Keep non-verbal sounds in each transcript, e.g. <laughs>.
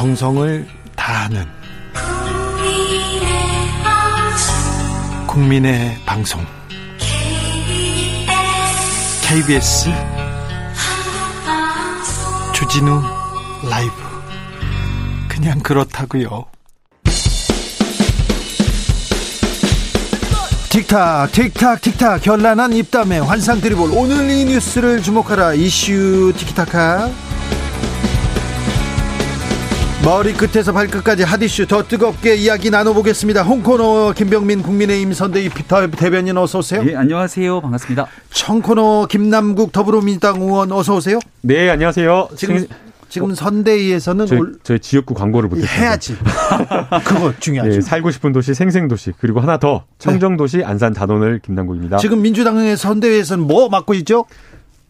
정성을 다하는 국민의 방송. KBS 주진우 라이브. 그냥 그렇다고요. 틱탁 틱탁 틱탁. 결란한 입담에 환상 드리볼 오늘 이 뉴스를 주목하라. 이슈 티키타카 머리 끝에서 발끝까지 핫이슈 더 뜨겁게 이야기 나눠보겠습니다 홍코너 김병민 국민의힘 선대위 대변인 어서 오세요 예 안녕하세요 반갑습니다 청코너 김남국 더불어민주당 의원 어서 오세요 네 안녕하세요 지금 지금 선대위에서는 저희, 저희 지역구 광고를 못했어요. 해야지. <laughs> 그거 중요하죠. 네, 살고 싶은 도시 생생도시 그리고 하나 더 청정도시 네. 안산 단원을 김남국입니다. 지금 민주당의 선대위에서는 뭐 맡고 있죠?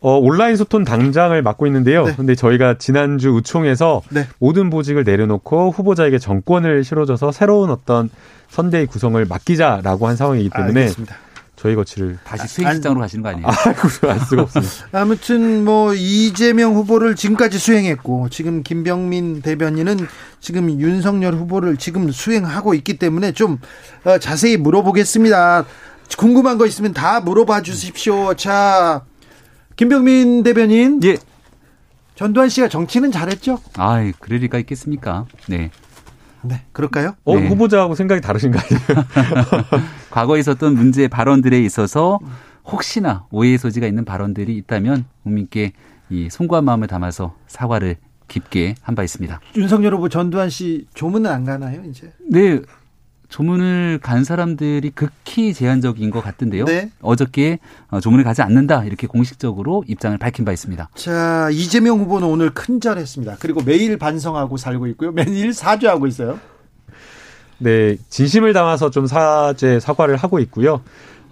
어, 온라인 소통 당장을 맡고 있는데요. 네. 근데 저희가 지난주 의총에서 네. 모든 보직을 내려놓고 후보자에게 정권을 실어줘서 새로운 어떤 선대위 구성을 맡기자라고 한 상황이기 때문에 알겠습니다. 저희 거치를 다시 수행실장으로 가시는 거 아니에요? 아, 그럴 수가 없습니다. <laughs> 아무튼 뭐 이재명 후보를 지금까지 수행했고 지금 김병민 대변인은 지금 윤석열 후보를 지금 수행하고 있기 때문에 좀 어, 자세히 물어보겠습니다. 궁금한 거 있으면 다 물어봐 주십시오. 자, 김병민 대변인. 예. 전두환 씨가 정치는 잘했죠? 아, 그럴 리가 있겠습니까? 네. 네, 그럴까요? 어, 네. 후보자하고 생각이 다르신가요? <laughs> 과거에 있었던 문제 발언들에 있어서 혹시나 오해의 소지가 있는 발언들이 있다면 국민께 이 송구한 마음을 담아서 사과를 깊게 한 바 있습니다. 윤석열 후보 전두환 씨 조문은 안 가나요, 이제? 네. 조문을 간 사람들이 극히 제한적인 것 같은데요. 네. 어저께 어, 조문을 가지 않는다 이렇게 공식적으로 입장을 밝힌 바 있습니다. 자 이재명 후보는 오늘 큰절했습니다. 그리고 매일 반성하고 살고 있고요. 매일 사죄하고 있어요. 네, 진심을 담아서 좀 사죄 사과를 하고 있고요.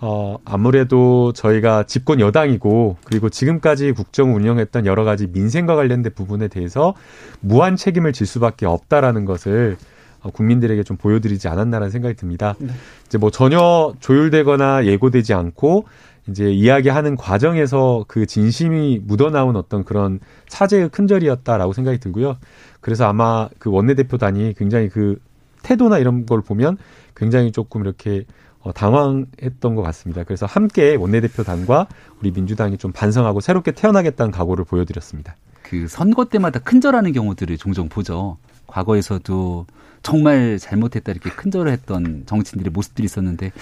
어, 아무래도 저희가 집권 여당이고 그리고 지금까지 국정 운영했던 여러 가지 민생과 관련된 부분에 대해서 무한 책임을 질 수밖에 없다라는 것을 어, 국민들에게 좀 보여드리지 않았나라는 생각이 듭니다. 네. 이제 뭐 전혀 조율되거나 예고되지 않고 이제 이야기하는 과정에서 그 진심이 묻어나온 어떤 그런 사죄의 큰절이었다라고 생각이 들고요. 그래서 아마 그 원내대표단이 굉장히 그 태도나 이런 걸 보면 굉장히 조금 이렇게 어, 당황했던 것 같습니다. 그래서 함께 원내대표단과 우리 민주당이 좀 반성하고 새롭게 태어나겠다는 각오를 보여드렸습니다. 그 선거 때마다 큰절하는 경우들을 종종 보죠. 과거에서도 정말 잘못했다 이렇게 큰절을 했던 정치인들의 모습들이 있었는데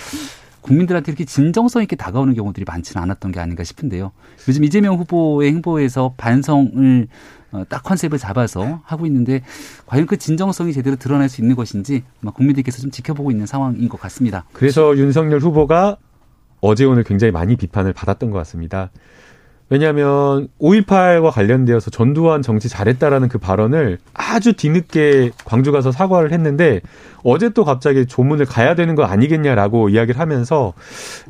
국민들한테 이렇게 진정성 있게 다가오는 경우들이 많지는 않았던 게 아닌가 싶은데요. 요즘 이재명 후보의 행보에서 반성을 어, 딱 컨셉을 잡아서 하고 있는데 과연 그 진정성이 제대로 드러날 수 있는 것인지 아마 국민들께서 좀 지켜보고 있는 상황인 것 같습니다. 그래서 윤석열 후보가 어제 오늘 굉장히 많이 비판을 받았던 것 같습니다. 왜냐하면 5.18과 관련되어서 전두환 정치 잘했다라는 그 발언을 아주 뒤늦게 광주 가서 사과를 했는데 어제 또 갑자기 조문을 가야 되는 거 아니겠냐라고 이야기를 하면서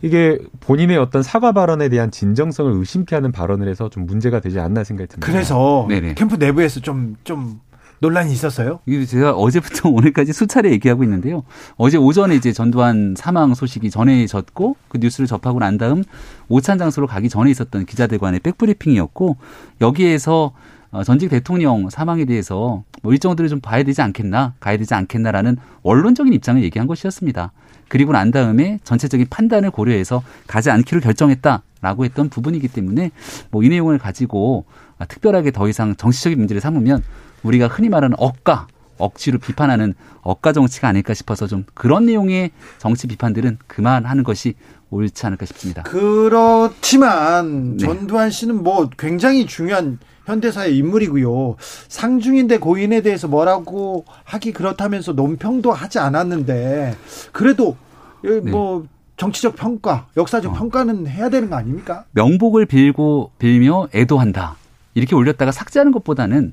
이게 본인의 어떤 사과 발언에 대한 진정성을 의심케 하는 발언을 해서 좀 문제가 되지 않나 생각이 듭니다. 그래서 네네. 캠프 내부에서 좀, 좀 논란이 있었어요? 제가 어제부터 <laughs> 오늘까지 수차례 얘기하고 있는데요. 어제 오전에 이제 전두환 사망 소식이 전해졌고 그 뉴스를 접하고 난 다음 오찬 장소로 가기 전에 있었던 기자들과의 백브리핑이었고 여기에서 어, 전직 대통령 사망에 대해서 뭐 일정들을 좀 봐야 되지 않겠나, 가야 되지 않겠나라는 원론적인 입장을 얘기한 것이었습니다. 그리고 난 다음에 전체적인 판단을 고려해서 가지 않기로 결정했다라고 했던 부분이기 때문에 뭐 이 내용을 가지고 특별하게 더 이상 정치적인 문제를 삼으면 우리가 흔히 말하는 억가 억지로 비판하는 억가 정치가 아닐까 싶어서 좀 그런 내용의 정치 비판들은 그만하는 것이 옳지 않을까 싶습니다. 그렇지만 네. 전두환 씨는 뭐 굉장히 중요한 현대사의 인물이고요. 상중인데 고인에 대해서 뭐라고 하기 그렇다면서 논평도 하지 않았는데 그래도 네. 뭐 정치적 평가, 역사적 어. 평가는 해야 되는 거 아닙니까? 명복을 빌고 빌며 애도한다. 이렇게 올렸다가 삭제하는 것보다는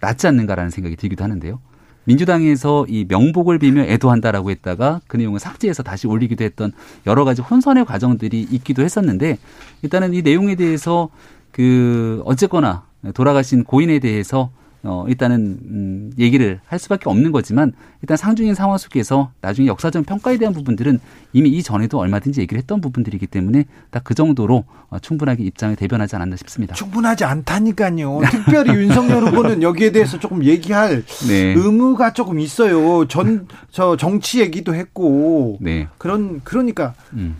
낫지 않는가라는 생각이 들기도 하는데요. 민주당에서 이 명복을 빌며 애도한다라고 했다가 그 내용을 삭제해서 다시 올리기도 했던 여러 가지 혼선의 과정들이 있기도 했었는데 일단은 이 내용에 대해서 그 어쨌거나 돌아가신 고인에 대해서 어, 일단은, 음, 얘기를 할 수밖에 없는 거지만, 일단 상중인 상황 속에서 나중에 역사적 평가에 대한 부분들은 이미 이전에도 얼마든지 얘기를 했던 부분들이기 때문에 딱 그 정도로 어, 충분하게 입장을 대변하지 않았나 싶습니다. 충분하지 않다니까요. 특별히 윤석열 후보는 여기에 대해서 조금 얘기할 네. 의무가 조금 있어요. 전, 저 정치 얘기도 했고. 네. 그런, 그러니까. 음.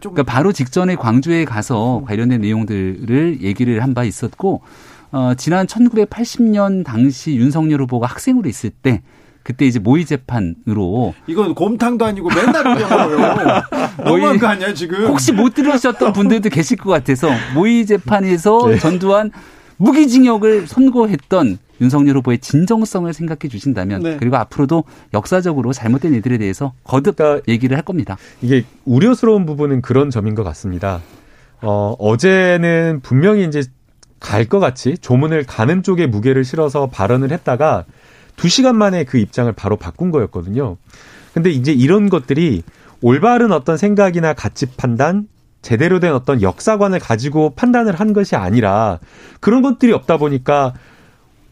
그러니까 바로 직전에 광주에 가서 관련된 내용들을 얘기를 한 바 있었고, 어, 지난 1980년 당시 윤석열 후보가 학생으로 있을 때 그때 이제 모의 재판으로 이건 곰탕도 아니고 맨날 그냥 <laughs> 너무한 거 아니야 지금 혹시 못 들으셨던 분들도 계실 것 같아서 모의 재판에서 네. 전두환 무기징역을 선고했던 윤석열 후보의 진정성을 생각해 주신다면 네. 그리고 앞으로도 역사적으로 잘못된 일들에 대해서 거듭 그러니까 얘기를 할 겁니다. 이게 우려스러운 부분은 그런 점인 것 같습니다. 어, 어제는 분명히 이제 갈 것 같이 조문을 가는 쪽에 무게를 실어서 발언을 했다가 두 시간 만에 그 입장을 바로 바꾼 거였거든요. 근데 이제 이런 것들이 올바른 어떤 생각이나 가치 판단, 제대로 된 어떤 역사관을 가지고 판단을 한 것이 아니라 그런 것들이 없다 보니까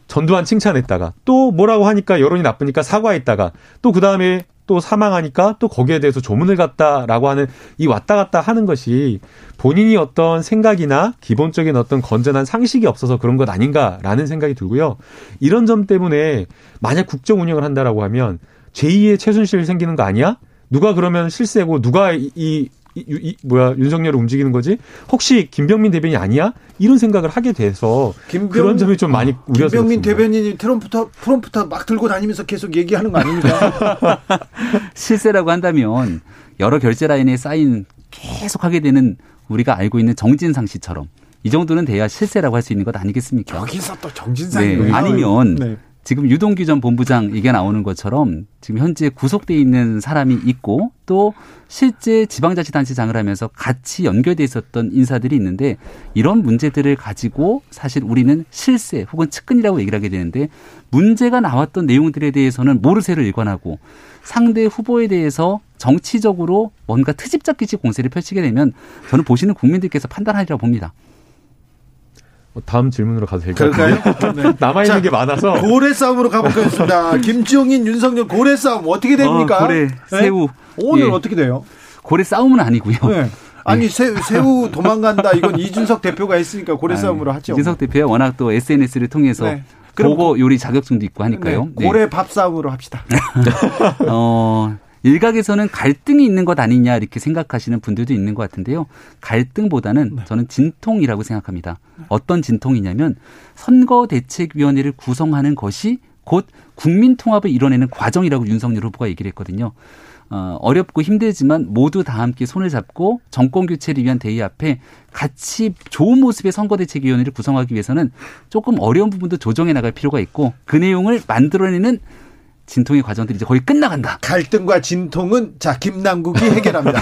전두환 칭찬했다가 또 뭐라고 하니까 여론이 나쁘니까 사과했다가 또 그 다음에 또 사망하니까 또 거기에 대해서 조문을 갔다라고 하는 이 왔다 갔다 하는 것이 본인이 어떤 생각이나 기본적인 어떤 건전한 상식이 없어서 그런 것 아닌가라는 생각이 들고요. 이런 점 때문에 만약 국정 운영을 한다라고 하면 제2의 최순실 생기는 거 아니야? 누가 그러면 실세고 누가 이, 이, 이, 뭐야 윤석열을 움직이는 거지? 혹시 김병민 대변이 아니야? 이런 생각을 하게 돼서 김병, 그런 점이 좀 많이 우려스럽습니다. 김병민 대변인이 트럼프터 프롬프터 막 들고 다니면서 계속 얘기하는 거 아닙니까? <laughs> 실세라고 한다면 여러 결제 라인에 쌓인 계속 하게 되는 우리가 알고 있는 정진상 씨처럼 이 정도는 돼야 실세라고 할 수 있는 것 아니겠습니까? 여기서 또 정진상이 네. 아니면 네. 지금 유동규 전 본부장 얘기가 나오는 것처럼 지금 현재 구속돼 있는 사람이 있고 또 실제 지방자치단체장을 하면서 같이 연결돼 있었던 인사들이 있는데 이런 문제들을 가지고 사실 우리는 실세 혹은 측근이라고 얘기를 하게 되는데 문제가 나왔던 내용들에 대해서는 모르쇠를 일관하고 상대 후보에 대해서 정치적으로 뭔가 트집 잡기식 공세를 펼치게 되면 저는 보시는 국민들께서 판단하리라 고 봅니다. 뭐 다음 질문으로 가도 될까요? 그럴까요? <laughs> 네. 남아 있는 게 많아서. 고래 싸움으로 가보겠습니다. <laughs> 김지용인, 윤석열 고래 싸움 어떻게 됩니까? 어, 고래, 네? 새우. 오늘 예. 어떻게 돼요? 고래 싸움은 아니고요. 네. 아니 네. 새, 새우 <laughs> 도망간다 이건 이준석 대표가 했으니까 고래 아, 싸움으로 하죠. 이준석 대표가 워낙 또 SNS를 통해서 네. 보고 요리 자격증도 있고 하니까요. 네. 고래 밥 싸움으로 합시다. 어, 일각에서는 갈등이 있는 것 아니냐 이렇게 생각하시는 분들도 있는 것 같은데요. 갈등보다는 네. 저는 진통이라고 생각합니다. 어떤 진통이냐면 선거대책위원회를 구성하는 것이 곧 국민 통합을 이뤄내는 과정이라고 윤석열 후보가 얘기를 했거든요. 어, 어렵고 힘들지만 모두 다 함께 손을 잡고 정권 교체를 위한 대의 앞에 같이 좋은 모습의 선거대책위원회를 구성하기 위해서는 조금 어려운 부분도 조정해 나갈 필요가 있고 그 내용을 만들어내는 진통의 과정들이 이제 거의 끝나간다. 갈등과 진통은 자 김남국이 해결합니다.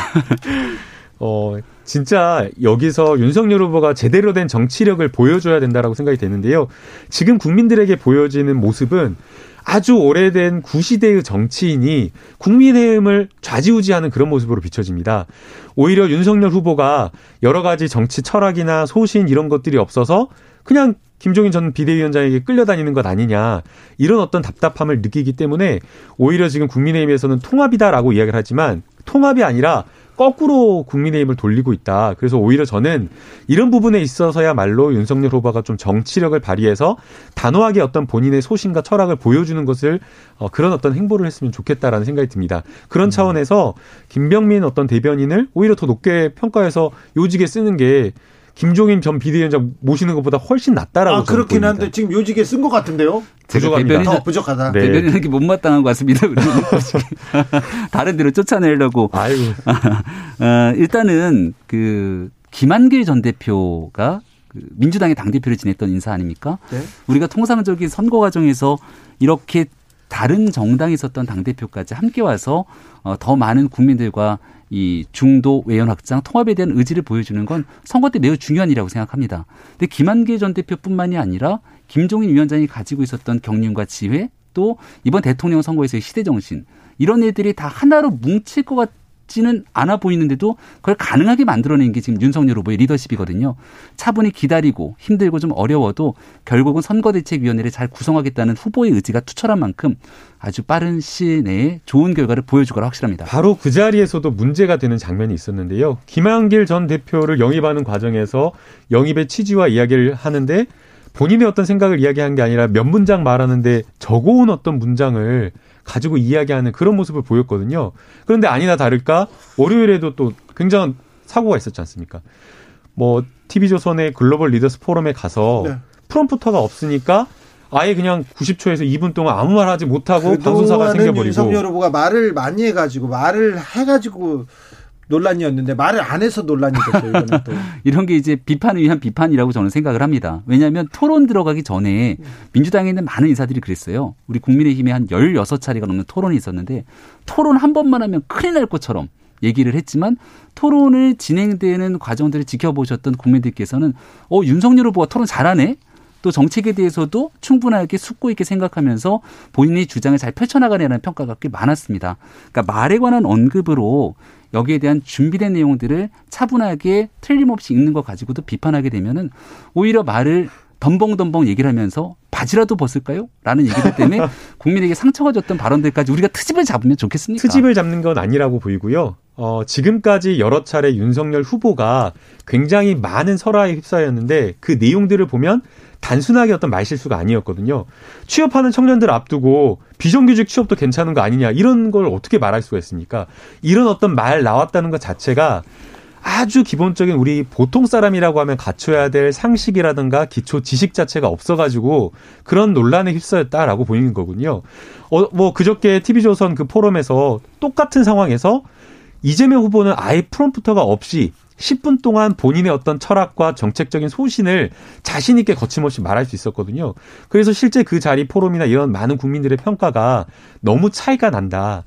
<laughs> 어 진짜 여기서 윤석열 후보가 제대로 된 정치력을 보여줘야 된다라고 생각이 되는데요. 지금 국민들에게 보여지는 모습은 아주 오래된 구시대의 정치인이 국민의힘을 좌지우지하는 그런 모습으로 비춰집니다. 오히려 윤석열 후보가 여러 가지 정치 철학이나 소신 이런 것들이 없어서 그냥 김종인 전 비대위원장에게 끌려다니는 것 아니냐 이런 어떤 답답함을 느끼기 때문에 오히려 지금 국민의힘에서는 통합이다라고 이야기를 하지만 통합이 아니라 거꾸로 국민의힘을 돌리고 있다. 그래서 오히려 저는 이런 부분에 있어서야말로 윤석열 후보가 좀 정치력을 발휘해서 단호하게 어떤 본인의 소신과 철학을 보여주는 것을 어, 그런 어떤 행보를 했으면 좋겠다라는 생각이 듭니다. 그런 음. 차원에서 김병민 어떤 대변인을 오히려 더 높게 평가해서 요직에 쓰는 게 김종인 전 비대위원장 모시는 것보다 훨씬 낫다라고 아, 그렇긴 보입니다. 한데 지금 요직에 쓴 것 같은데요. 부족합니다. 더 부족하다. 네. 대변인에게 못마땅한 것 같습니다. <laughs> 다른 데로 쫓아내려고. 아이고. 어, 일단은 그 김한길 전 대표가 그 민주당의 당 대표를 지냈던 인사 아닙니까? 네. 우리가 통상적인 선거 과정에서 이렇게 다른 정당에 있었던 당 대표까지 함께 와서 어, 더 많은 국민들과 이 중도 외연 확장 통합에 대한 의지를 보여주는 건 선거 때 매우 중요한 일이라고 생각합니다. 근데 김한길 전 대표뿐만이 아니라 김종인 위원장이 가지고 있었던 경륜과 지혜 또 이번 대통령 선거에서의 시대 정신 이런 애들이 다 하나로 뭉칠 것 쉽지는 않아 보이는데도 그걸 가능하게 만들어낸 게 지금 윤석열 후보의 리더십이거든요. 차분히 기다리고 힘들고 좀 어려워도 결국은 선거대책위원회를 잘 구성하겠다는 후보의 의지가 투철한 만큼 아주 빠른 시일 내에 좋은 결과를 보여주거라 확실합니다. 바로 그 자리에서도 문제가 되는 장면이 있었는데요. 김한길 전 대표를 영입하는 과정에서 영입의 취지와 이야기를 하는데 본인의 어떤 생각을 이야기한 게 아니라 몇 문장 말하는데 적어온 어떤 문장을 가지고 이야기하는 그런 모습을 보였거든요. 그런데 아니나 다를까 월요일에도 또 굉장한 사고가 있었지 않습니까? 뭐 TV조선의 글로벌 리더스 포럼에 가서 네. 프롬프터가 없으니까 아예 그냥 90초에서 2분 동안 아무 말 하지 못하고 방송사가 생겨버리고 윤석열 후보가 말을 많이 해가지고 말을 해가지고 논란이었는데 말을 안 해서 논란이 됐죠. 이거는 또. <laughs> 이런 게 이제 비판을 위한 비판이라고 저는 생각을 합니다. 왜냐하면 토론 들어가기 전에 민주당에 있는 많은 인사들이 그랬어요. 우리 국민의힘에 한 16차례가 넘는 토론이 있었는데 토론 한 번만 하면 큰일 날 것처럼 얘기를 했지만 토론을 진행되는 과정들을 지켜보셨던 국민들께서는 어 윤석열 후보가 토론 잘하네 또 정책에 대해서도 충분하게 숙고 있게 생각하면서 본인의 주장을 잘 펼쳐나가려는 평가가 꽤 많았습니다. 그러니까 말에 관한 언급으로 여기에 대한 준비된 내용들을 차분하게 틀림없이 읽는 것 가지고도 비판하게 되면은 오히려 말을 덤벙덤벙 얘기를 하면서 바지라도 벗을까요? 라는 얘기들 때문에 <laughs> 국민에게 상처가 줬던 발언들까지 우리가 트집을 잡으면 좋겠습니까? 트집을 잡는 건 아니라고 보이고요. 어, 지금까지 여러 차례 윤석열 후보가 굉장히 많은 설화에 휩싸였는데 그 내용들을 보면 단순하게 어떤 말실수가 아니었거든요. 취업하는 청년들 앞두고 비정규직 취업도 괜찮은 거 아니냐 이런 걸 어떻게 말할 수가 있습니까? 이런 어떤 말 나왔다는 것 자체가 아주 기본적인 우리 보통 사람이라고 하면 갖춰야 될 상식이라든가 기초 지식 자체가 없어가지고 그런 논란에 휩싸였다라고 보이는 거군요. 어, 뭐 그저께 TV조선 그 포럼에서 똑같은 상황에서 이재명 후보는 아예 프롬프터가 없이 10분 동안 본인의 어떤 철학과 정책적인 소신을 자신 있게 거침없이 말할 수 있었거든요. 그래서 실제 그 자리 포럼이나 이런 많은 국민들의 평가가 너무 차이가 난다.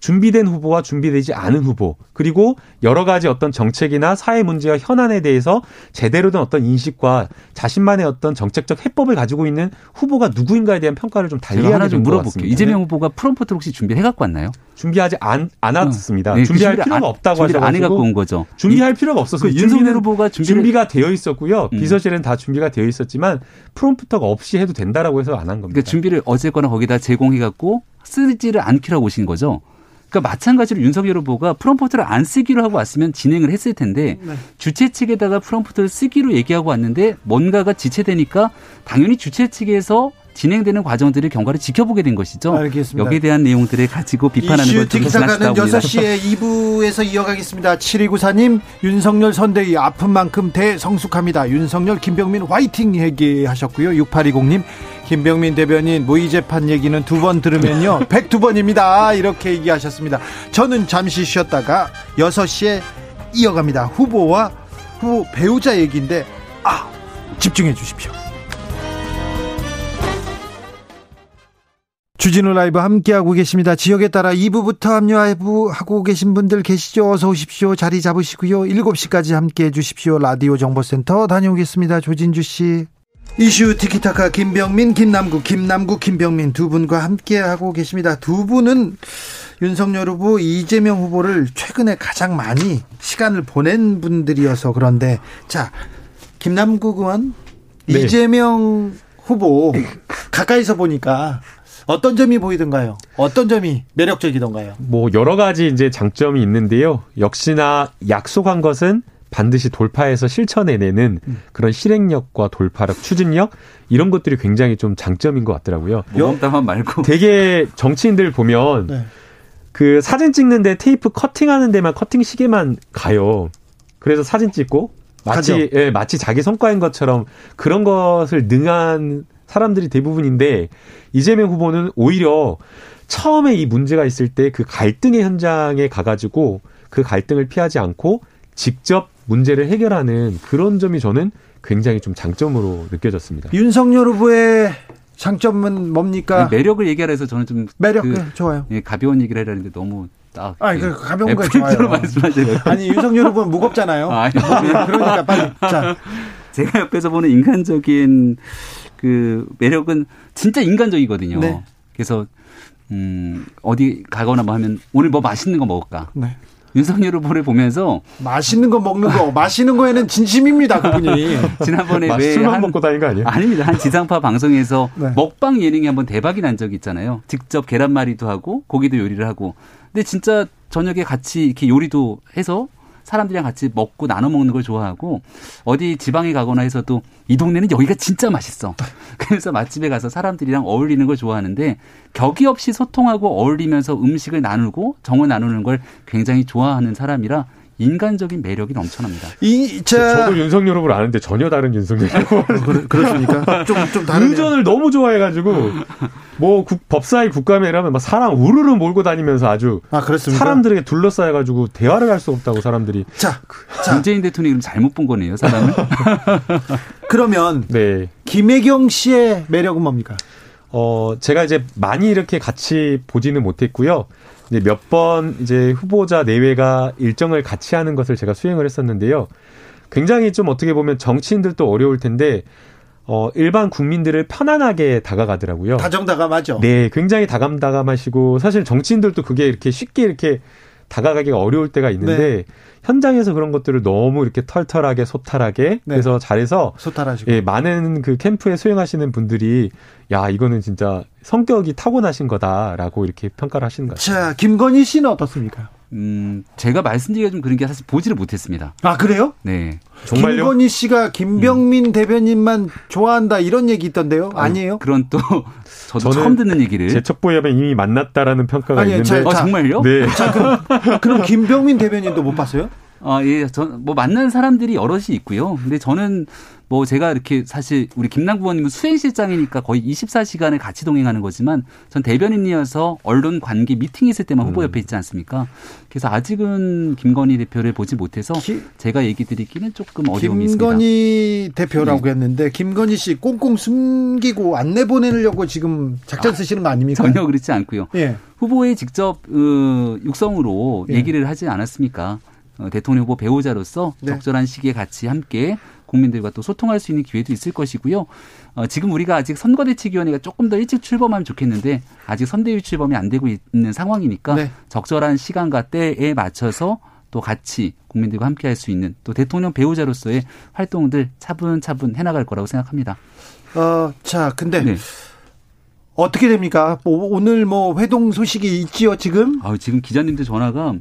준비된 후보와 준비되지 않은 후보 그리고 여러 가지 어떤 정책이나 사회 문제와 현안에 대해서 제대로 된 어떤 인식과 자신만의 어떤 정책적 해법을 가지고 있는 후보가 누구인가에 대한 평가를 좀 달리하게 하나 좀 물어볼게요. 이재명 후보가 프롬프트 혹시 준비해 갖고 왔나요? 준비하지 않, 않았습니다. 어. 네, 준비할 그 필요가 안, 없다고 하셔서 안 해갖고 온 거죠. 준비할 필요가 없었어요. 그 윤석열 후보가 준비가 되어 있었고요. 음. 비서실은 다 준비가 되어 있었지만 프롬프터가 없이 해도 된다라고 해서 안 한 겁니다. 그러니까 준비를 어쨌거나 거기다 제공해갖고 쓰지를 않기로 오신 거죠. 그러니까 마찬가지로 윤석열 후보가 프롬프트를 안 쓰기로 하고 왔으면 진행을 했을 텐데 네. 주최 측에다가 프롬프트를 쓰기로 얘기하고 왔는데 뭔가가 지체되니까 당연히 주최 측에서 진행되는 과정들을 경과를 지켜보게 된 것이죠. 알겠습니다. 여기에 대한 내용들을 가지고 비판하는 것좀 지나치다고 봅니다. 6시에 2부에서 이어가겠습니다. 7294님 윤석열 선대위 아픈 만큼 대성숙합니다. 윤석열 김병민 화이팅 얘기하셨고요. 6820님 김병민 대변인 모의 재판 얘기는 두 번 들으면요. <laughs> 102번입니다. 이렇게 얘기하셨습니다. 저는 잠시 쉬었다가 6시에 이어갑니다. 후보와 후보 배우자 얘기인데 아 집중해 주십시오. 주진우 라이브 함께하고 계십니다. 지역에 따라 2부부터 합류하고 계신 분들 계시죠? 어서 오십시오. 자리 잡으시고요. 7시까지 함께해 주십시오. 라디오 정보센터 다녀오겠습니다. 조진주 씨. 이슈 티키타카 김병민, 김남구, 김남구, 김병민 두 분과 함께 하고 계십니다. 두 분은 윤석열 후보, 이재명 후보를 최근에 가장 많이 시간을 보낸 분들이어서 그런데 자, 김남구 의원, 네. 이재명 후보 가까이서 보니까 어떤 점이 보이던가요? 어떤 점이 매력적이던가요? 뭐 여러 가지 이제 장점이 있는데요. 역시나 약속한 것은 반드시 돌파해서 실천해내는 음. 그런 실행력과 돌파력, 추진력 이런 것들이 굉장히 좀 장점인 것 같더라고요. 모험담만 말고 <laughs> 되게 정치인들 보면 네. 그 사진 찍는데 테이프 커팅하는 데만 커팅 시계만 가요. 그래서 사진 찍고 마치 예, 마치 자기 성과인 것처럼 그런 것을 능한 사람들이 대부분인데 이재명 후보는 오히려 처음에 이 문제가 있을 때 그 갈등의 현장에 가가지고 그 갈등을 피하지 않고 직접 문제를 해결하는 그런 점이 저는 굉장히 좀 장점으로 느껴졌습니다. 윤석열 후보의 장점은 뭡니까? 매력을 얘기하라 해서 저는 좀 매력 그, 네, 좋아요. 예, 가벼운 얘기를 하려는데 너무 딱 아니 그 가벼운 거 좋아요. 말씀하시는 아니 윤석열 후보는 무겁잖아요. 아, 그러니까 빨리 자 제가 옆에서 보는 인간적인 그 매력은 진짜 인간적이거든요. 네. 그래서 음 어디 가거나 뭐 하면 오늘 뭐 맛있는 거 먹을까? 네. 윤석열 후보를 보면서 맛있는 거 먹는 거 마시는 거에는 진심입니다 그분이 <laughs> 지난번에 왜한 먹고 다닌 거 아니에요? 아닙니다 한 지상파 방송에서 <laughs> 네. 먹방 예능이 한번 대박이 난 적이 있잖아요 직접 계란말이도 하고 고기도 요리를 하고 근데 진짜 저녁에 같이 이렇게 요리도 해서 사람들이랑 같이 먹고 나눠 먹는 걸 좋아하고 어디 지방에 가거나 해서도 이 동네는 여기가 진짜 맛있어. <laughs> 그래서 맛집에 가서 사람들이랑 어울리는 걸 좋아하는데 격이 없이 소통하고 어울리면서 음식을 나누고 정을 나누는 걸 굉장히 좋아하는 사람이라 인간적인 매력이 넘쳐납니다. 이, 자. 저도 윤석열 후보를 아는데 전혀 다른 윤석열 후보. 어, 그렇 습니까? 좀, 좀 다른. 의전을 너무 좋아해가지고, 뭐, 국, 법사위 국감이라면 막 사람 우르르 몰고 다니면서 아주. 아, 그렇습니까? 사람들에게 둘러싸여가지고 대화를 할 수 없다고 사람들이. 자, 자. 문재인 대통령이 그럼 잘못 본 거네요, 사람을. <laughs> 그러면. 네. 김혜경 씨의 매력은 뭡니까? 어, 제가 이제 많이 이렇게 같이 보지는 못했고요. 이제 몇 번 이제 후보자 내외가 일정을 같이 하는 것을 제가 수행을 했었는데요. 굉장히 좀 어떻게 보면 정치인들도 어려울 텐데 어 일반 국민들을 편안하게 다가가더라고요. 다정다감하죠. 네, 굉장히 다감다감하시고 사실 정치인들도 그게 이렇게 쉽게 이렇게 다가가기가 어려울 때가 있는데 네. 현장에서 그런 것들을 너무 이렇게 털털하게 소탈하게 네. 그래서 잘해서 소탈하시고 예, 많은 그 캠프에 수행하시는 분들이 야 이거는 진짜 성격이 타고나신 거다라고 이렇게 평가를 하시는 것 같아요. 자, 김건희 씨는 어떻습니까? 음, 제가 말씀드리기가 좀 그런 게 사실 보지를 못했습니다. 아, 그래요? 네. 정말요? 김건희 씨가 김병민 음. 대변인만 좋아한다 이런 얘기 있던데요? 아니에요? 그런 또 저도 처음 듣는 얘기를. 제 첩보협에 이미 만났다라는 평가가 아니, 있는데. 자, 어, 정말요? 네. 자, 그럼, 그럼 김병민 대변인도 못 봤어요? 아, 예. 저뭐 만난 사람들이 여럿이 있고요. 근데 저는 뭐 제가 이렇게 사실 우리 김남구 의원님은 수행실장이니까 거의 24시간을 같이 동행하는 거지만 전 대변인이어서 언론 관계 미팅 있을 때만 후보 옆에 있지 않습니까? 그래서 아직은 김건희 대표를 보지 못해서 기, 제가 얘기 드리기는 조금 어려움이 있습니다. 김건희 대표라고 네. 했는데 김건희 씨 꽁꽁 숨기고 안 내 보내려고 지금 작전 쓰시는 거 아닙니까? 전혀 그렇지 않고요. 예. 후보에 직접 어, 육성으로 예. 얘기를 하지 않았습니까? 어, 대통령 후보 배우자로서 네. 적절한 시기에 같이 함께 국민들과 또 소통할 수 있는 기회도 있을 것이고요. 어, 지금 우리가 아직 선거대책위원회가 조금 더 일찍 출범하면 좋겠는데 아직 선대위 출범이 안 되고 있는 상황이니까 네. 적절한 시간과 때에 맞춰서 또 같이 국민들과 함께 할 수 있는 또 대통령 배우자로서의 활동들 차분차분 해나갈 거라고 생각합니다. 어, 자, 근데 네. 어떻게 됩니까? 뭐 오늘 뭐 회동 소식이 있지요, 지금? 아, 지금 기자님들 전화가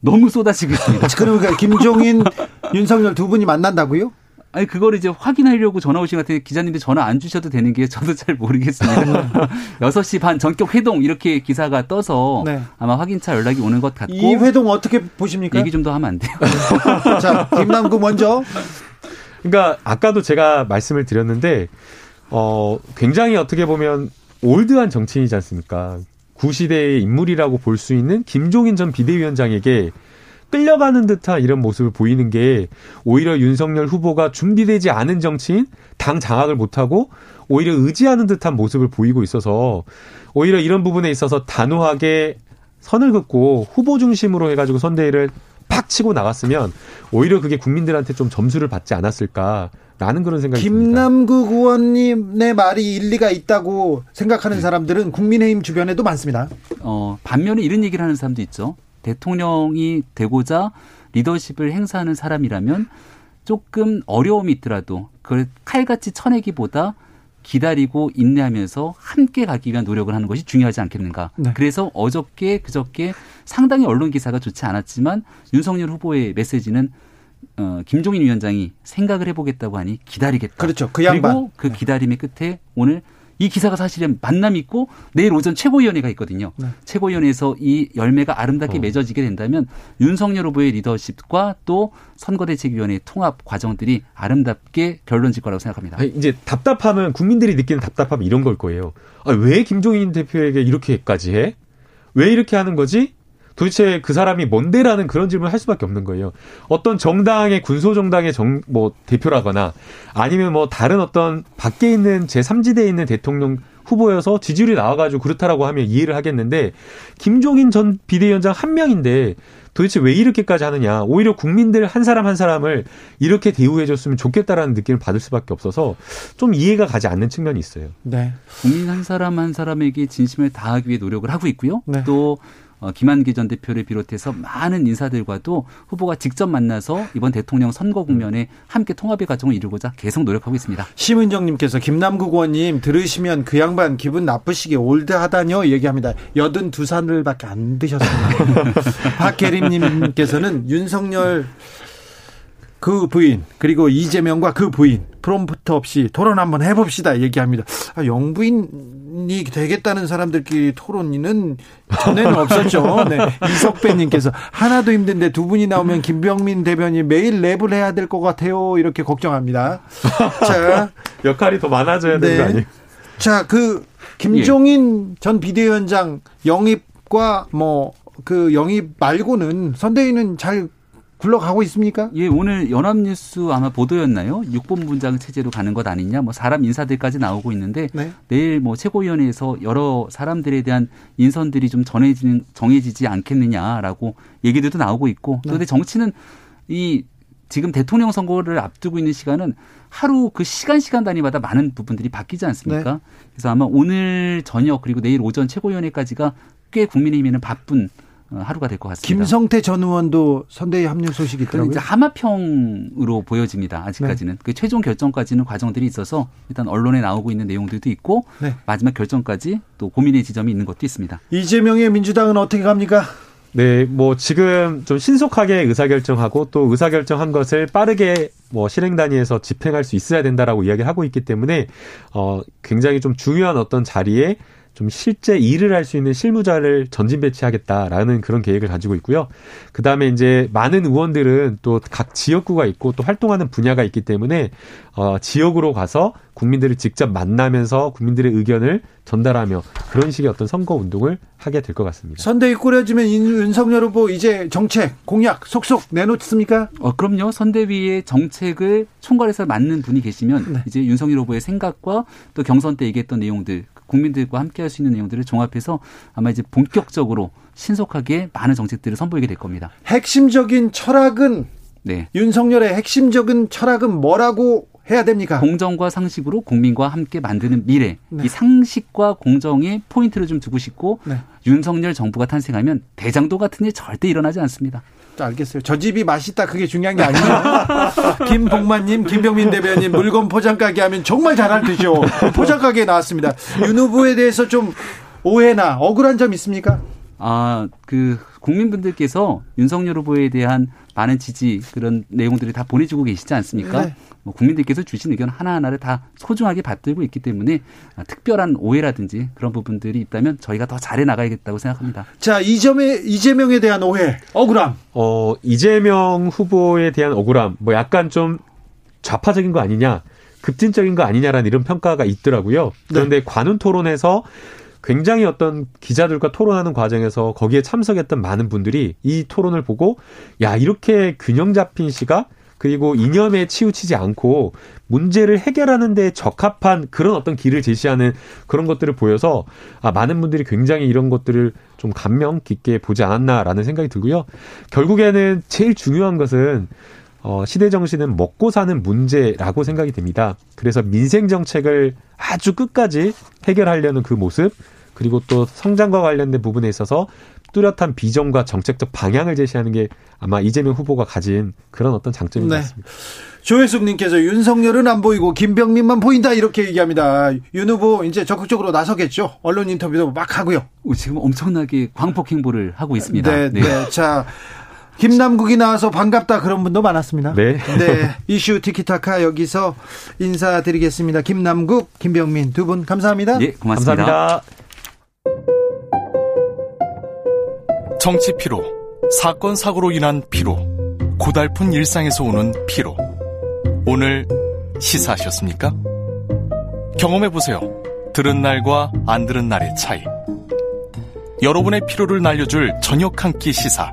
너무 쏟아지고 있습니다. 그러니까 김종인, <laughs> 윤석열 두 분이 만난다고요? 아니 그거를 이제 확인하려고 전화 오신 것 같은데 기자님들 전화 안 주셔도 되는 게 저도 잘 모르겠습니다. <laughs> 6시 반 전격 회동 이렇게 기사가 떠서 네. 아마 확인차 연락이 오는 것 같고 이 회동 어떻게 보십니까? 얘기 좀 더 하면 안 돼요. <laughs> 자, 김남구 먼저. 그러니까 아까도 제가 말씀을 드렸는데 어 굉장히 어떻게 보면 올드한 정치인이지 않습니까? 구시대의 인물이라고 볼 수 있는 김종인 전 비대위원장에게 끌려가는 듯한 이런 모습을 보이는 게 오히려 윤석열 후보가 준비되지 않은 정치인 당 장악을 못하고 오히려 의지하는 듯한 모습을 보이고 있어서 오히려 이런 부분에 있어서 단호하게 선을 긋고 후보 중심으로 해가지고 선대위를 팍 치고 나갔으면 오히려 그게 국민들한테 좀 점수를 받지 않았을까. 라는 그런 생각이 김남국 의원님의 말이 일리가 있다고 생각하는 사람들은 국민의힘 주변에도 많습니다. 어, 반면에 이런 얘기를 하는 사람도 있죠. 대통령이 되고자 리더십을 행사하는 사람이라면 조금 어려움이 있더라도 그걸 칼같이 쳐내기보다 기다리고 인내하면서 함께 가기 위한 노력을 하는 것이 중요하지 않겠는가. 네. 그래서 어저께 그저께 상당히 언론 기사가 좋지 않았지만 윤석열 후보의 메시지는 어, 김종인 위원장이 생각을 해보겠다고 하니 기다리겠다. 그렇죠. 그 양반. 그리고 그 기다림의 끝에 오늘 이 기사가 사실은 만남이 있고 내일 오전 최고위원회가 있거든요. 네. 최고위원회에서 이 열매가 아름답게 어. 맺어지게 된다면 윤석열 후보의 리더십과 또 선거대책위원회의 통합 과정들이 아름답게 결론 질 거라고 생각합니다. 아니, 이제 답답함은 국민들이 느끼는 답답함이 이런 걸 거예요. 아, 왜 김종인 대표에게 이렇게까지 해? 왜 이렇게 하는 거지? 도대체 그 사람이 뭔데라는 그런 질문을 할 수밖에 없는 거예요. 어떤 정당의 군소 정당의 정 뭐 대표라거나 아니면 뭐 다른 어떤 밖에 있는 제 3지대에 있는 대통령 후보여서 지지율이 나와가지고 그렇다라고 하면 이해를 하겠는데 김종인 전 비대위원장 한 명인데 도대체 왜 이렇게까지 하느냐. 오히려 국민들 한 사람 한 사람을 이렇게 대우해줬으면 좋겠다라는 느낌을 받을 수밖에 없어서 좀 이해가 가지 않는 측면이 있어요. 네. 국민 한 사람 한 사람에게 진심을 다하기 위해 노력을 하고 있고요. 네. 또 어, 김한기 전 대표를 비롯해서 많은 인사들과도 후보가 직접 만나서 이번 대통령 선거 국면에 함께 통합의 과정을 이루고자 계속 노력하고 있습니다. 심은정님께서 김남국 의원님 들으시면 그 양반 기분 나쁘시게 올드하다뇨 얘기합니다. 여든 두 살을밖에 안 드셨습니다. <laughs> 박계림님께서는 윤석열 그 부인 그리고 이재명과 그 부인 프롬프트 없이 토론 한번 해봅시다 얘기합니다. 아, 영부인이 되겠다는 사람들끼리 토론은 전에는 <laughs> 없었죠. 네. 이석배님께서 하나도 힘든데 두 분이 나오면 김병민 대변이 매일 랩을 해야 될 것 같아요. 이렇게 걱정합니다. 자 <laughs> 역할이 더 많아져야 되는 거 아니에요? 자, 그 김종인 예. 전 비대위원장 영입과 뭐 그 영입 말고는 선대위는 잘 굴러가고 있습니까? 예, 오늘 연합뉴스 아마 보도였나요? 육본분장 체제로 가는 것 아니냐? 뭐 사람 인사들까지 나오고 있는데 네. 내일 뭐 최고위원회에서 여러 사람들에 대한 인선들이 좀 전해지는 정해지지 않겠느냐라고 얘기들도 나오고 있고 네. 그런데 정치는 이 지금 대통령 선거를 앞두고 있는 시간은 하루 그 시간 시간 단위마다 많은 부분들이 바뀌지 않습니까? 네. 그래서 아마 오늘 저녁 그리고 내일 오전 최고위원회까지가 꽤 국민의힘에는 바쁜 어, 하루가 될 것 같습니다. 김성태 전 의원도 선대위 합류 소식이 있더라고요. 이제 하마평으로 보여집니다. 아직까지는 네. 그 최종 결정까지는 과정들이 있어서 일단 언론에 나오고 있는 내용들도 있고 네. 마지막 결정까지 또 고민의 지점이 있는 것도 있습니다. 이재명의 민주당은 어떻게 갑니까? 네, 뭐 지금 좀 신속하게 의사결정하고 또 의사결정한 것을 빠르게 뭐 실행 단위에서 집행할 수 있어야 된다라고 이야기를 하고 있기 때문에 어 굉장히 좀 중요한 어떤 자리에 좀 실제 일을 할 수 있는 실무자를 전진 배치하겠다라는 그런 계획을 가지고 있고요. 그 다음에 이제 많은 의원들은 또 각 지역구가 있고 또 활동하는 분야가 있기 때문에 어, 지역으로 가서 국민들을 직접 만나면서 국민들의 의견을 전달하며 그런 식의 어떤 선거 운동을 하게 될 것 같습니다. 선대위 꾸려지면 윤석열 후보 이제 정책 공약 속속 내놓습니까? 어 그럼요. 선대위의 정책을 총괄해서 맞는 분이 계시면 네. 이제 윤석열 후보의 생각과 또 경선 때 얘기했던 내용들 국민들과 함께 할 수 있는 내용들을 종합해서 아마 이제 본격적으로 신속하게 많은 정책들을 선보이게 될 겁니다. 핵심적인 철학은 네. 윤석열의 핵심적인 철학은 뭐라고 해야 됩니까? 공정과 상식으로 국민과 함께 만드는 미래. 네. 이 상식과 공정에 포인트를 좀 두고 싶고 네. 윤석열 정부가 탄생하면 대장도 같은 일 절대 일어나지 않습니다. 알겠어요. 저 집이 맛있다 그게 중요한 게 아니에요. <laughs> 김복만님, 김병민 대변인 물건 포장 가게 하면 정말 잘할 듯이요. 포장 가게에 나왔습니다. 윤 후보에 대해서 좀 오해나 억울한 점 있습니까? 아, 그 국민분들께서 윤석열 후보에 대한 많은 지지 그런 내용들을 다 보내주고 계시지 않습니까? 네. 뭐 국민들께서 주신 의견 하나하나를 다 소중하게 받들고 있기 때문에 아, 특별한 오해라든지 그런 부분들이 있다면 저희가 더 잘해 나가야겠다고 생각합니다. 자, 이 점에 이재명에 대한 오해, 억울함. 어, 이재명 후보에 대한 억울함, 뭐 약간 좀 좌파적인 거 아니냐, 급진적인 거 아니냐라는 이런 평가가 있더라고요. 그런데 네. 관훈 토론에서 굉장히 어떤 기자들과 토론하는 과정에서 거기에 참석했던 많은 분들이 이 토론을 보고 야 이렇게 균형 잡힌 시가 그리고 이념에 치우치지 않고 문제를 해결하는 데 적합한 그런 어떤 길을 제시하는 그런 것들을 보여서 아, 많은 분들이 굉장히 이런 것들을 좀 감명 깊게 보지 않았나라는 생각이 들고요. 결국에는 제일 중요한 것은 어, 시대 정신은 먹고 사는 문제라고 생각이 됩니다. 그래서 민생 정책을 아주 끝까지 해결하려는 그 모습, 그리고 또 성장과 관련된 부분에 있어서 뚜렷한 비전과 정책적 방향을 제시하는 게 아마 이재명 후보가 가진 그런 어떤 장점인 네. 것 같습니다. 조혜숙님께서 윤석열은 안 보이고 김병민만 보인다 이렇게 얘기합니다. 윤 후보 이제 적극적으로 나서겠죠. 언론 인터뷰도 막 하고요. 지금 엄청나게 광폭 행보를 하고 있습니다. 네, 네. 네. 자. 김남국이 나와서 반갑다 그런 분도 많았습니다. 네. 네. <laughs> 이슈 티키타카 여기서 인사드리겠습니다. 김남국, 김병민 두 분 감사합니다. 네, 고맙습니다. 감사합니다. 정치 피로, 사건 사고로 인한 피로, 고달픈 일상에서 오는 피로. 오늘 시사하셨습니까? 경험해 보세요. 들은 날과 안 들은 날의 차이. 여러분의 피로를 날려줄 저녁 한 끼 시사.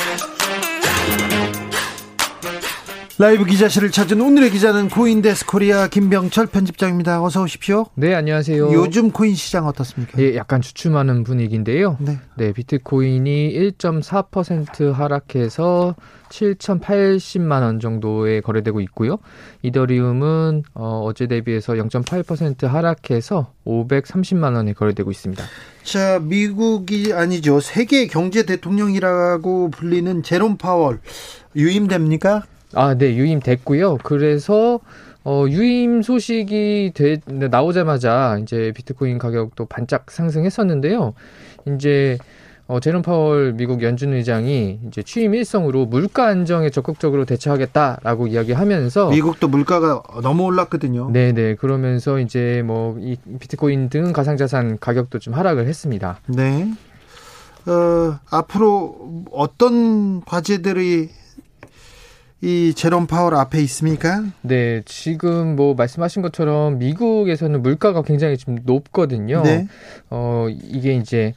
라이브 기자실을 찾은 오늘의 기자는 코인데스크 코리아 김병철 편집장입니다. 어서 오십시오. 네, 안녕하세요. 요즘 코인 시장 어떻습니까? 예, 약간 주춤하는 분위기인데요. 네. 네, 비트코인이 1.4% 하락해서 7,080만 원 정도에 거래되고 있고요. 이더리움은 어, 어제 대비해서 0.8% 하락해서 530만 원에 거래되고 있습니다. 자, 미국이 아니죠. 세계 경제 대통령이라고 불리는 제롬 파월 유임됩니까? 아, 네, 유임됐고요. 그래서 어, 유임 소식이 되, 나오자마자 이제 비트코인 가격도 반짝 상승했었는데요. 이제 어, 제롬 파월 미국 연준 의장이 이제 취임 일성으로 물가 안정에 적극적으로 대처하겠다라고 이야기하면서 미국도 물가가 너무 올랐거든요. 네 네 그러면서 이제 뭐 이 비트코인 등 가상자산 가격도 좀 하락을 했습니다. 네. 어, 앞으로 어떤 과제들이 이 제롬 파월 앞에 있습니까? 네, 지금 뭐 말씀하신 것처럼 미국에서는 물가가 굉장히 좀 높거든요. 네. 어, 이게 이제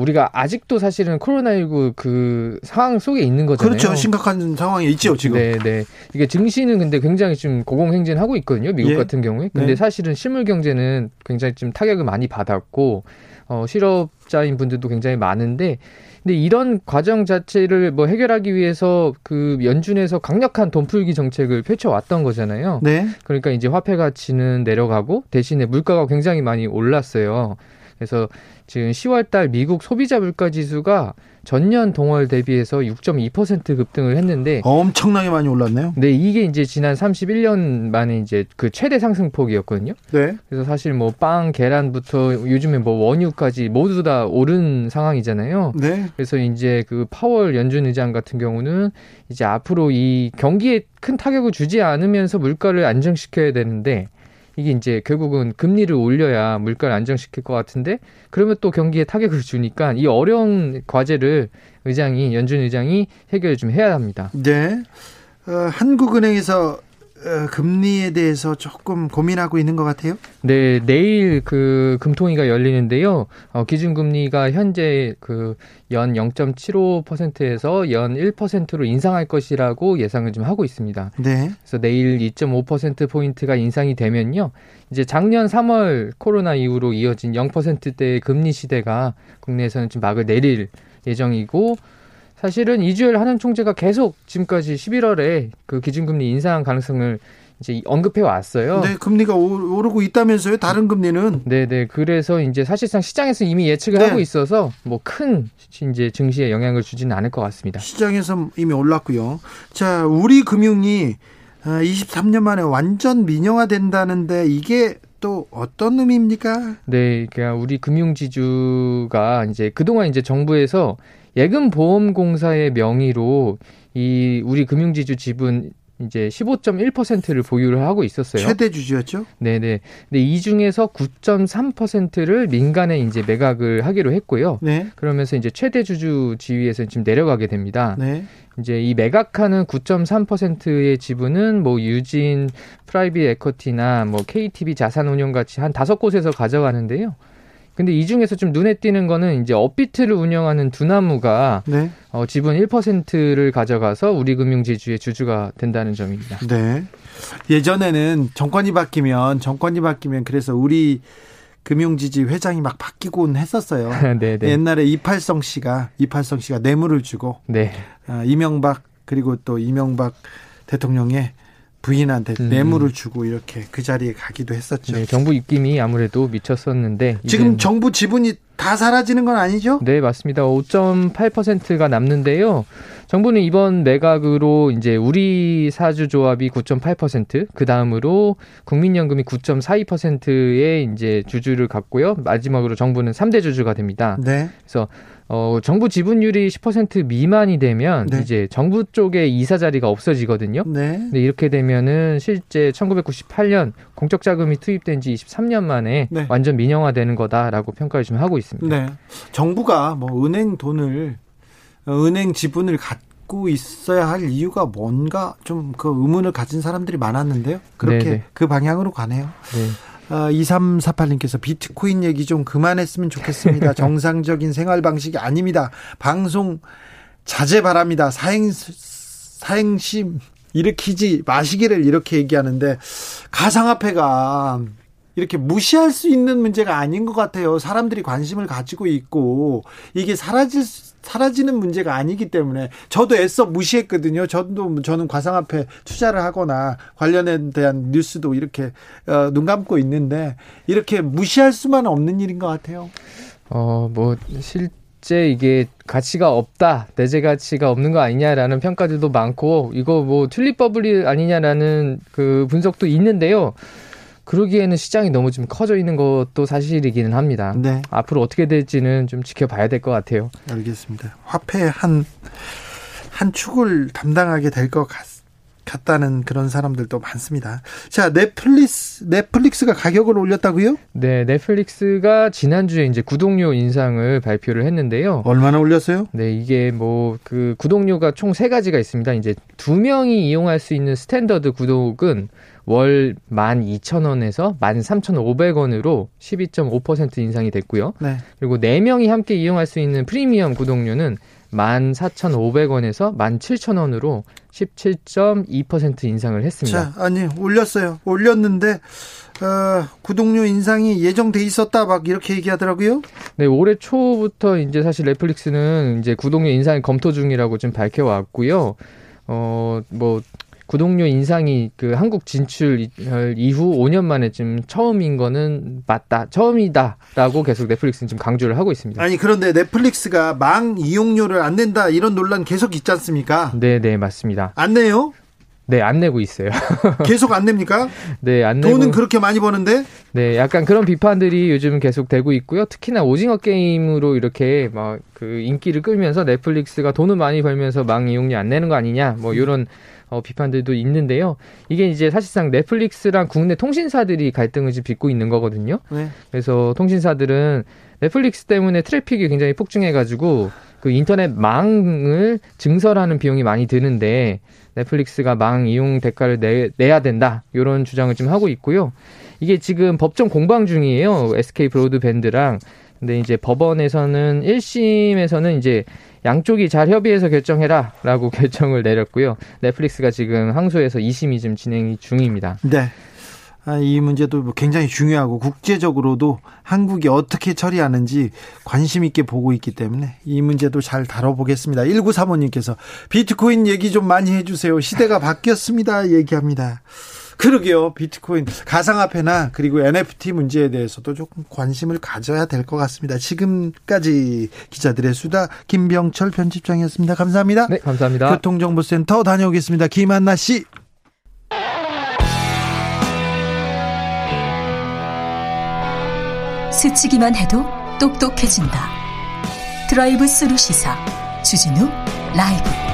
우리가 아직도 사실은 코로나19 그 상황 속에 있는 거잖아요. 그렇죠. 심각한 상황에 있죠, 지금. 네, 네. 이게 증시는 근데 굉장히 좀 고공행진하고 있거든요. 미국 예. 같은 경우에. 근데 네. 사실은 실물 경제는 굉장히 좀 타격을 많이 받았고 어, 실업자인 분들도 굉장히 많은데 근데 이런 과정 자체를 뭐 해결하기 위해서 그 연준에서 강력한 돈 풀기 정책을 펼쳐왔던 거잖아요. 네. 그러니까 이제 화폐 가치는 내려가고 대신에 물가가 굉장히 많이 올랐어요. 그래서 지금 10월 달 미국 소비자 물가 지수가 전년 동월 대비해서 6.2% 급등을 했는데 엄청나게 많이 올랐네요. 네, 이게 이제 지난 31년 만에 이제 그 최대 상승폭이었거든요. 네. 그래서 사실 뭐 빵, 계란부터 요즘에 뭐 원유까지 모두 다 오른 상황이잖아요. 네. 그래서 이제 그 파월 연준 의장 같은 경우는 이제 앞으로 이 경기에 큰 타격을 주지 않으면서 물가를 안정시켜야 되는데 이게 이제 결국은 금리를 올려야 물가를 안정시킬 것 같은데 그러면 또 경기에 타격을 주니까 이 어려운 과제를 의장이 연준 의장이 해결 좀 해야 합니다. 네. 어, 한국은행에서 어, 금리에 대해서 조금 고민하고 있는 것 같아요. 네, 내일 그 금통위가 열리는데요. 어, 기준금리가 현재 그 연 0.75%에서 연 1%로 인상할 것이라고 예상을 좀 하고 있습니다. 네. 그래서 내일 2.5% 포인트가 인상이 되면요. 이제 작년 3월 코로나 이후로 이어진 0%대의 금리 시대가 국내에서는 좀 막을 내릴 예정이고 사실은 이주열 한은 총재가 계속 지금까지 11월에 그 기준금리 인상 가능성을 이제 언급해 왔어요. 네, 금리가 오- 오르고 있다면서요. 다른 금리는 네 네. 그래서 이제 사실상 시장에서 이미 예측을 네. 하고 있어서 뭐 큰 이제 증시에 영향을 주지는 않을 것 같습니다. 시장에서 이미 올랐고요. 자, 우리 금융이 23년 만에 완전 민영화된다는데 이게 또 어떤 의미입니까? 네, 그러니까 우리 금융지주가 이제 그동안 이제 정부에서 예금보험공사의 명의로 이 우리 금융지주 지분 이제 15.1%를 보유를 하고 있었어요. 최대 주주였죠? 네네. 근데 이 중에서 9.3%를 민간에 이제 매각을 하기로 했고요. 네. 그러면서 이제 최대 주주 지위에서 지금 내려가게 됩니다. 네. 이제 이 매각하는 9.3%의 지분은 뭐 유진 Private Equity나 뭐 KTB 자산운용 같이 한 다섯 곳에서 가져가는데요. 근데 이 중에서 좀 눈에 띄는 거는 이제 업비트를 운영하는 두나무가 네. 어, 지분 1%를 가져가서 우리 금융지주의 주주가 된다는 점입니다. 네. 예전에는 정권이 바뀌면 정권이 바뀌면 그래서 우리 금융지주 회장이 막 바뀌곤 했었어요. <laughs> 네, 네. 옛날에 이팔성 씨가 이팔성 씨가 뇌물을 주고 네. 아, 이명박 그리고 또 이명박 대통령의 부인한테 음. 뇌물을 주고 이렇게 그 자리에 가기도 했었죠. 네, 정부 입김이 아무래도 미쳤었는데 지금 정부 지분이 다 사라지는 건 아니죠? 네, 맞습니다. 5.8%가 남는데요. 정부는 이번 매각으로 이제 우리 사주 조합이 9.8%, 그 다음으로 국민연금이 9.42%의 이제 주주를 갖고요. 마지막으로 정부는 3대 주주가 됩니다. 네. 그래서 어, 정부 지분율이 10% 미만이 되면 네. 이제 정부 쪽에 이사 자리가 없어지거든요. 네. 근데 이렇게 되면은 실제 1998년 공적 자금이 투입된 지 23년 만에 네. 완전 민영화되는 거다라고 평가를 좀 하고 있습니다. 네. 정부가 뭐 은행 돈을 어, 은행 지분을 갖고 있어야 할 이유가 뭔가 좀 그 의문을 가진 사람들이 많았는데요. 그렇게 네네. 그 방향으로 가네요. 네. 아, 2348님께서 비트코인 얘기 좀 그만했으면 좋겠습니다. <laughs> 정상적인 생활 방식이 아닙니다. 방송 자제 바랍니다. 사행 사행심 일으키지 마시기를 이렇게 얘기하는데 가상화폐가 이렇게 무시할 수 있는 문제가 아닌 것 같아요. 사람들이 관심을 가지고 있고 이게 사라질 사라지는 문제가 아니기 때문에 저도 애써 무시했거든요. 저도 저는 가상화폐 투자를 하거나 관련에 대한 뉴스도 이렇게 어, 눈 감고 있는데 이렇게 무시할 수만 없는 일인 것 같아요. 어뭐 실제 이게 가치가 없다, 내재 가치가 없는 거 아니냐라는 평가들도 많고 이거 뭐 튤립 버블이 아니냐라는 그 분석도 있는데요. 그러기에는 시장이 너무 좀 커져 있는 것도 사실이기는 합니다. 네. 앞으로 어떻게 될지는 좀 지켜봐야 될 것 같아요. 알겠습니다. 화폐 한, 한 축을 담당하게 될 것 같다 는 그런 사람들도 많습니다. 자, 넷플릭스, 넷플릭스가 가격을 올렸다고요? 네, 넷플릭스가 지난주에 이제 구독료 인상을 발표를 했는데요. 얼마나 올렸어요? 네, 이게 뭐 그 구독료가 총 세 가지가 있습니다. 이제 두 명이 이용할 수 있는 스탠더드 구독은 월 12,000원에서 13,500원으로 12.5% 인상이 됐고요. 네. 그리고 4명이 함께 이용할 수 있는 프리미엄 구독료는 14,500원에서 17,000원으로 17.2% 인상을 했습니다. 자, 아니, 올렸어요. 올렸는데, 어, 구독료 인상이 예정돼 있었다, 막 이렇게 얘기하더라고요. 네, 올해 초부터 이제 사실 넷플릭스는 이제 구독료 인상을 검토 중이라고 좀 밝혀왔고요. 어, 뭐, 구독료 인상이 그 한국 진출 이후 5년 만에 지금 처음인 거는 맞다. 처음이다라고 계속 넷플릭스는 지금 강조를 하고 있습니다. 아니 그런데 넷플릭스가 망 이용료를 안 낸다 이런 논란 계속 있지 않습니까? 네, 네, 맞습니다. 안 내요? 네, 안 내고 있어요. <laughs> 계속 안 냅니까? 네, 안 내고. 돈은 그렇게 많이 버는데? 네, 약간 그런 비판들이 요즘 계속 되고 있고요. 특히나 오징어 게임으로 이렇게 막 그 인기를 끌면서 넷플릭스가 돈을 많이 벌면서 망 이용료 안 내는 거 아니냐, 뭐 이런 어, 비판들도 있는데요. 이게 이제 사실상 넷플릭스랑 국내 통신사들이 갈등을 지금 빚고 있는 거거든요. 네. 그래서 통신사들은 넷플릭스 때문에 트래픽이 굉장히 폭증해가지고 그 인터넷 망을 증설하는 비용이 많이 드는데 넷플릭스가 망 이용 대가를 내, 내야 된다 이런 주장을 좀 하고 있고요. 이게 지금 법정 공방 중이에요. SK 브로드밴드랑 근데 이제 법원에서는 1심에서는 이제 양쪽이 잘 협의해서 결정해라라고 <laughs> 결정을 내렸고요. 넷플릭스가 지금 항소해서 2심이 좀 진행 중입니다. 네. 아, 이 문제도 뭐 굉장히 중요하고 국제적으로도 한국이 어떻게 처리하는지 관심 있게 보고 있기 때문에 이 문제도 잘 다뤄보겠습니다. 1935님께서 비트코인 얘기 좀 많이 해주세요. 시대가 바뀌었습니다. 얘기합니다. 그러게요. 비트코인, 가상화폐나 그리고 NFT 문제에 대해서도 조금 관심을 가져야 될 것 같습니다. 지금까지 기자들의 수다 김병철 편집장이었습니다. 감사합니다. 네, 감사합니다. 교통정보센터 다녀오겠습니다. 김한나 씨. 스치기만 해도 똑똑해진다. 드라이브 스루 시사 주진우 라이브